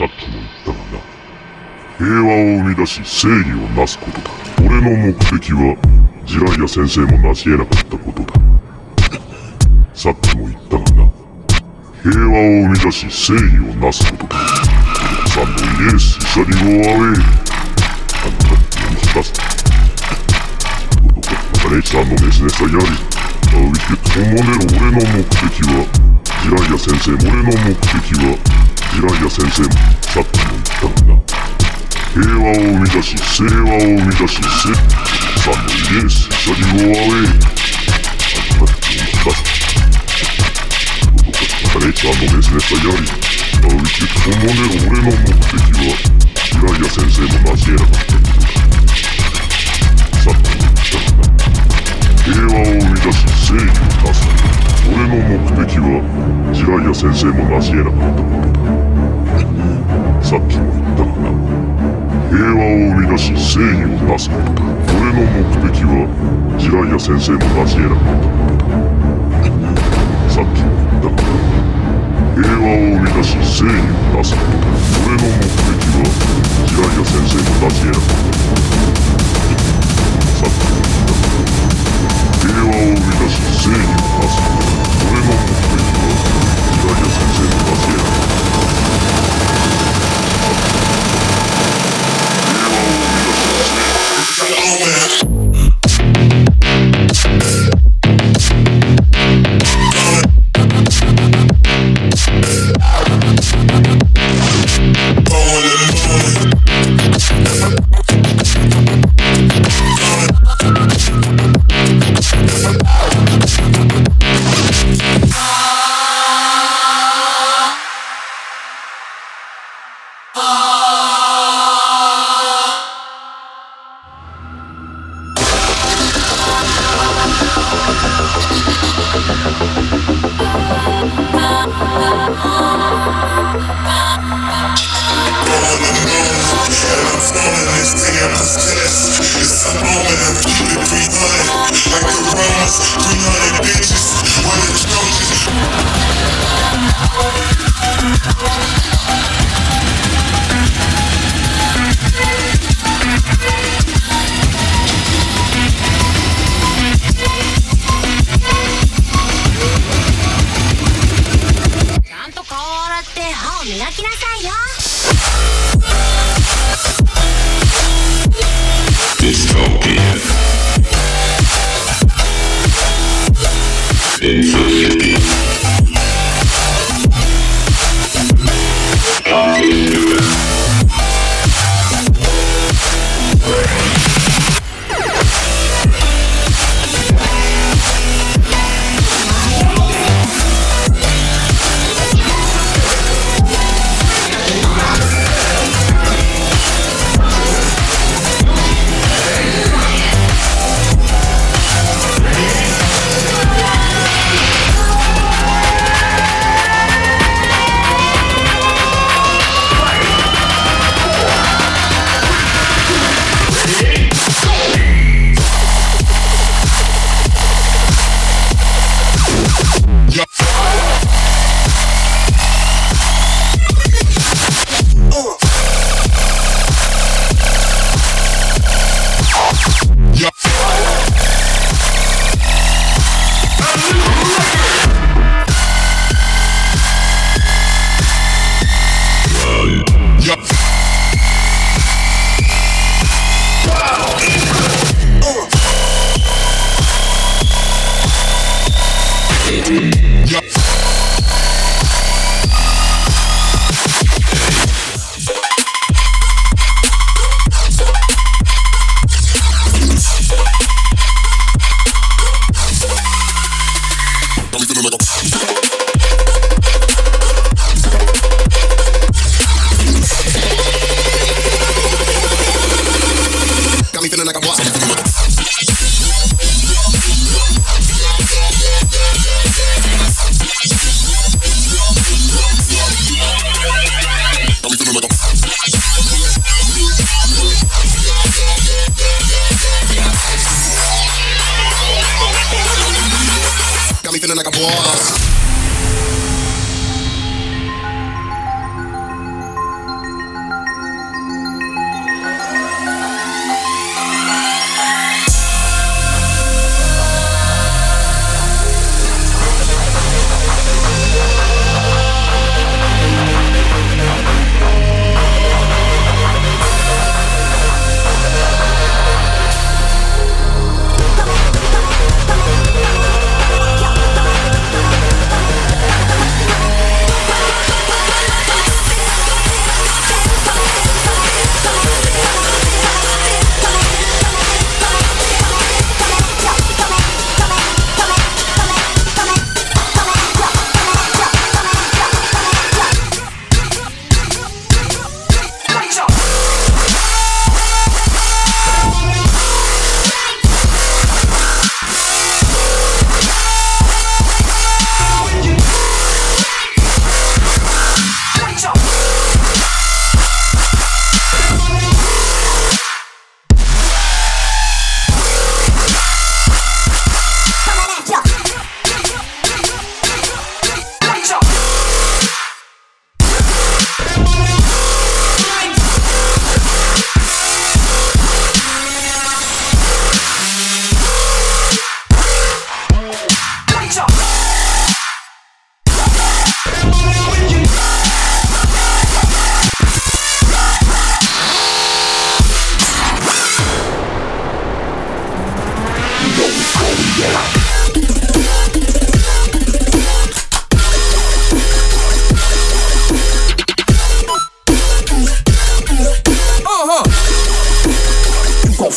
さっきも言ったがな。平和を生み出し正義をなすことだ。俺の目的はジライア先生も成し得なかったことだ。さっきも言ったがな。平和を生み出し正義をなすことだ。サンドイエスシャリゴアウェイあんたにも果たすレイさんのメスネサやり。あういけともねる俺の目的は。ジライア先生俺の目的は。ジライア先生もさっきも言ったがな平和を生み出し平和を生み出しせサンドイエスシャリゴアウェイあんたにも果たすレイさんのメスネサやりあういけともね俺の目的はジライア先生も成し得なかったことださっきも言ったがな平和を生み出し正義をなす。俺の目的はジライア先生も成し得なかった。ことさっきも言ったがな平和を生み出し正義をなすことだ俺の目的はジライア先生も成し得な。かったことださっきも言ったがな平和を生み出し正義をなす。ことだ俺の目的はジライア先生も成し得な。かったことさっきも言ったがな平和を生み出し正義をなす俺の目的はジライア先生の成し得な。かった All that.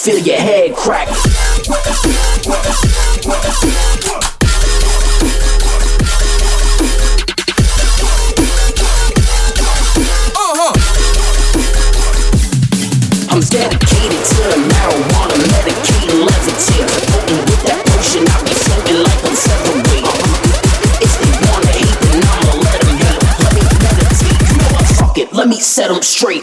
feel your head crack. Uh-huh. I'm dedicated to the marijuana, medicated, with that potion. I be. If they wanna hate, I'ma. Let me know fuck it. Let me set them straight.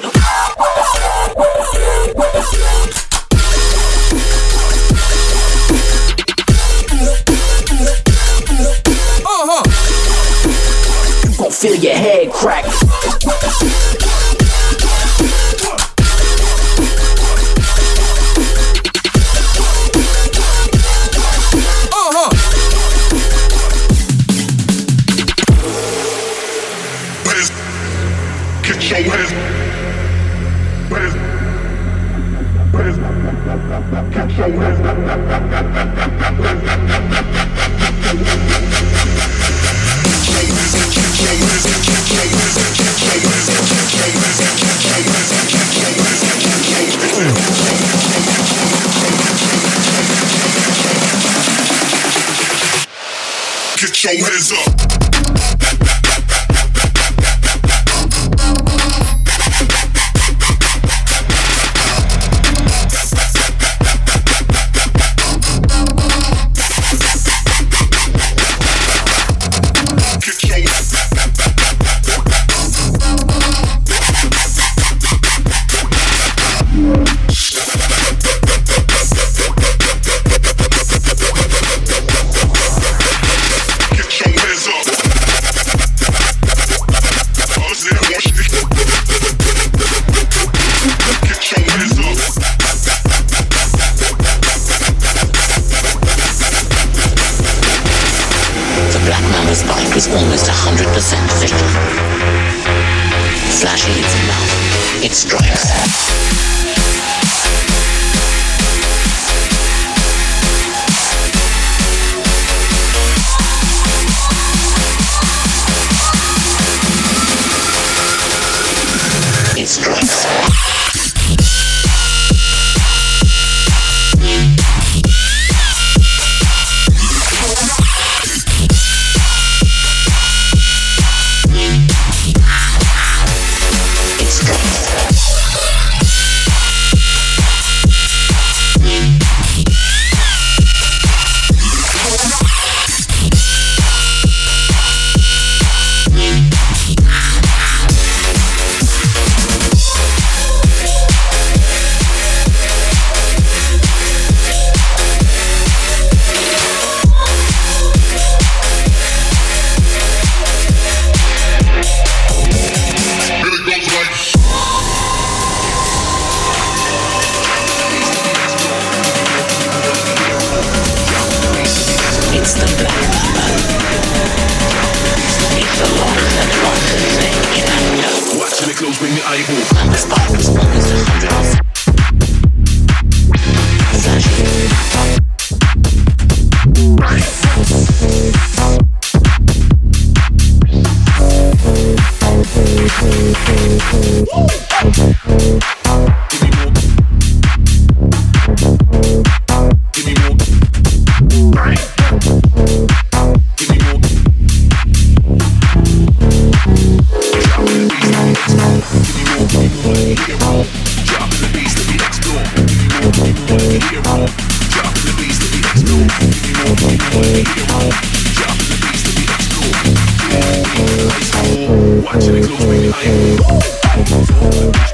Get your hands up. watching the glow, baby. I.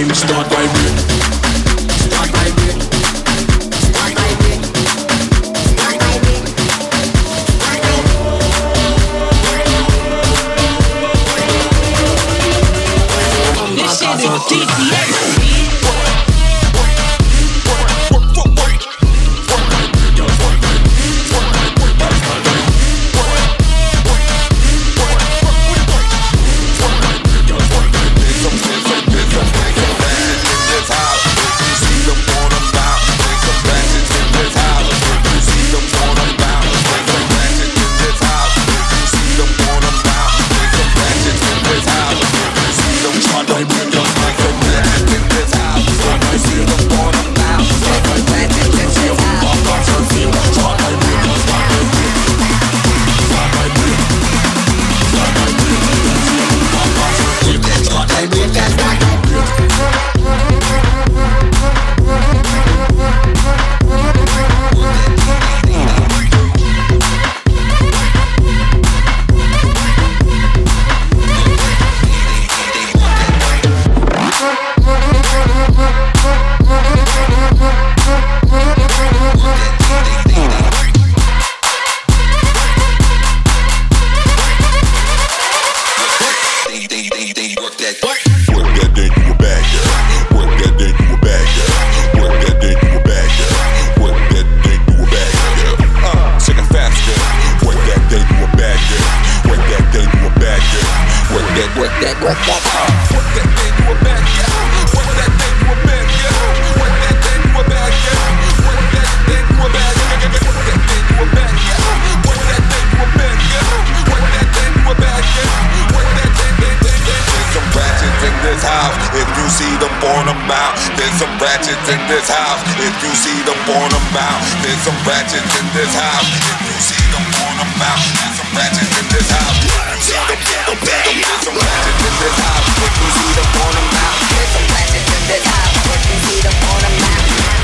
flames start ratchets in this house. If you see them, warn them out. There's some ratchets in this house. If you see them, warn them out. There's some ratchets in this house. If you see them, warn them out. There's some ratchets in this house. If you see them, warn them out. There's some ratchets in this house. If you see them, warn them out.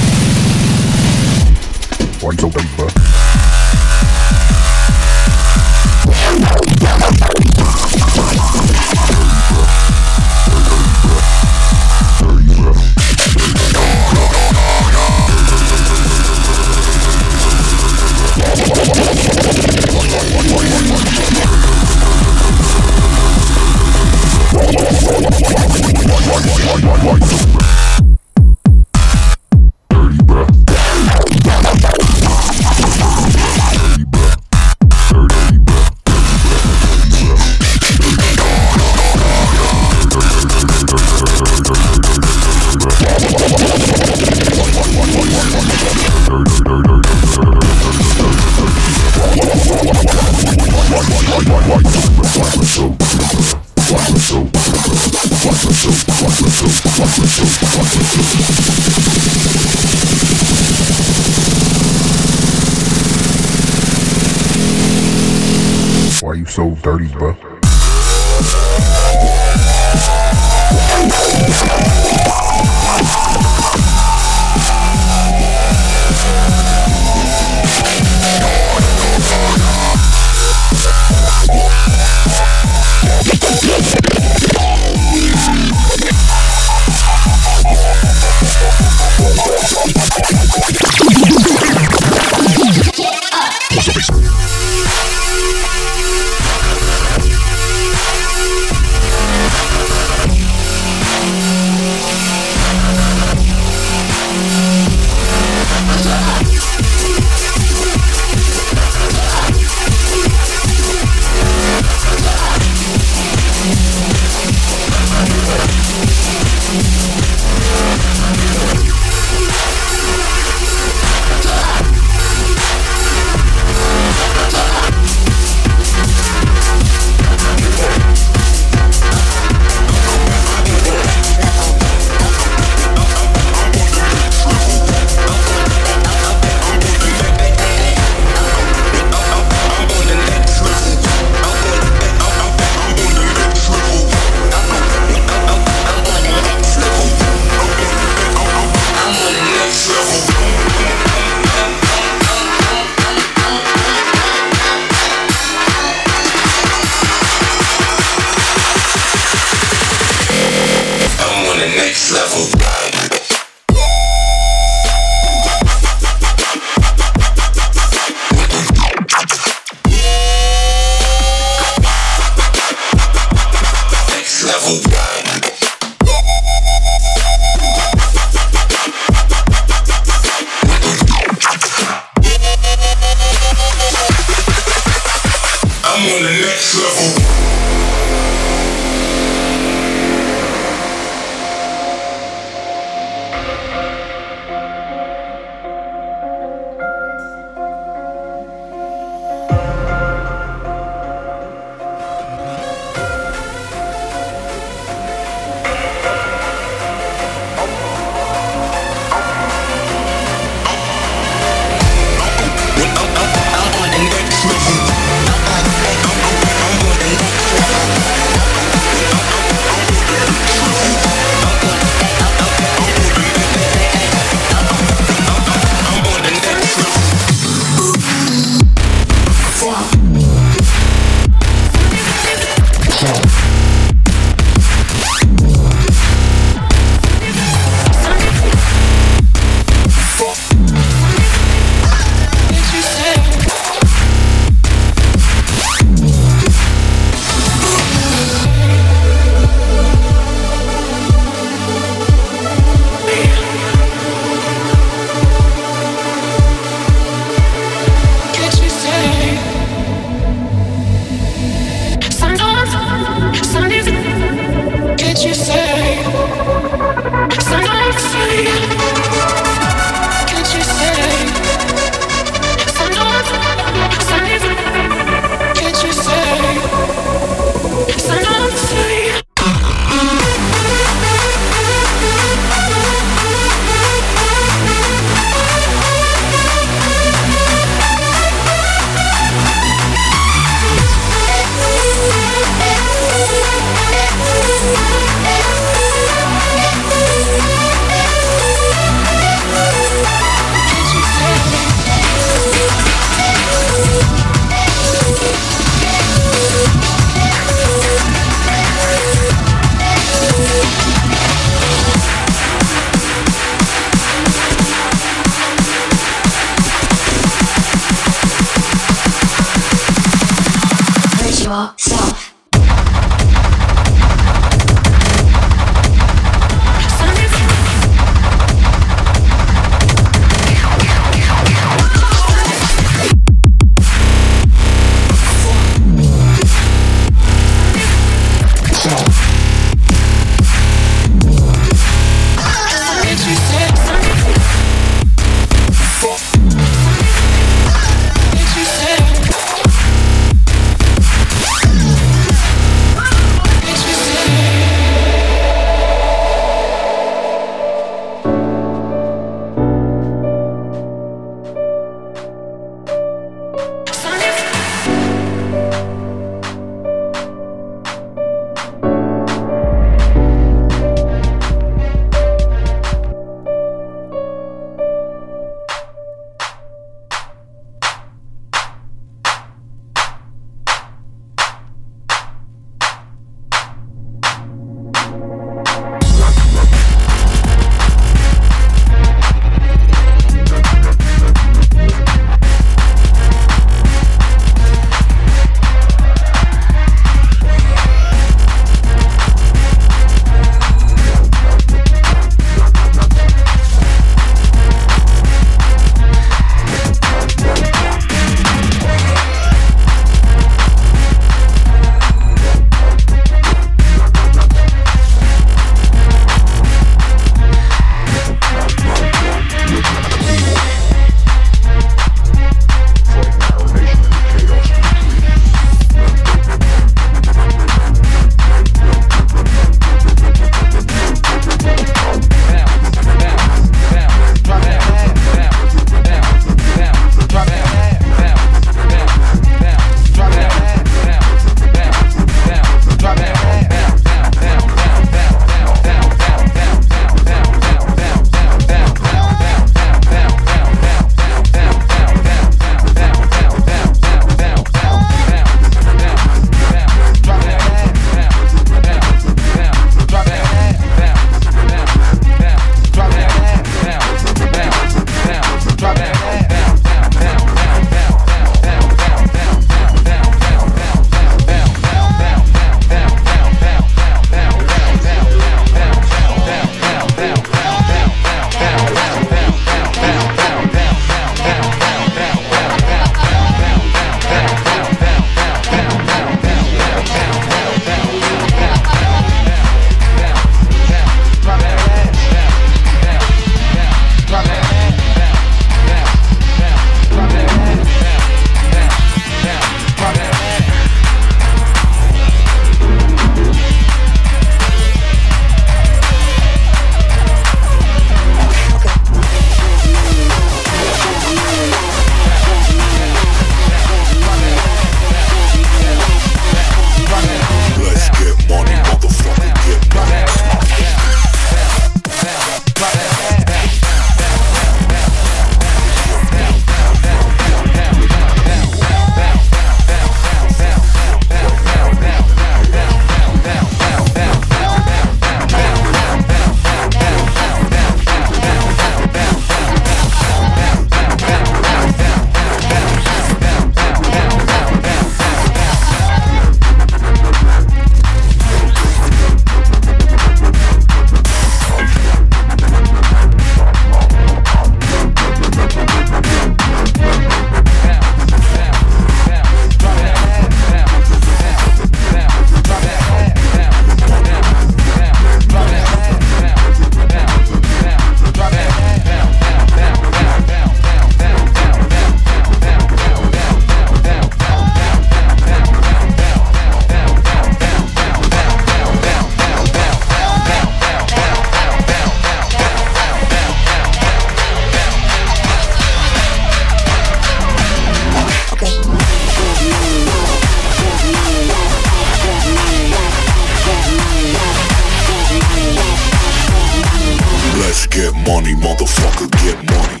money, motherfucker, get money.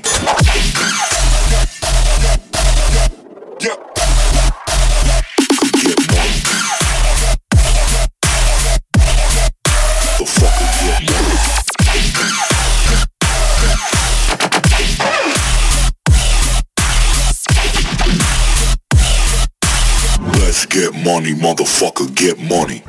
Get money. Motherfucker, get money. Let's get money, motherfucker, get money.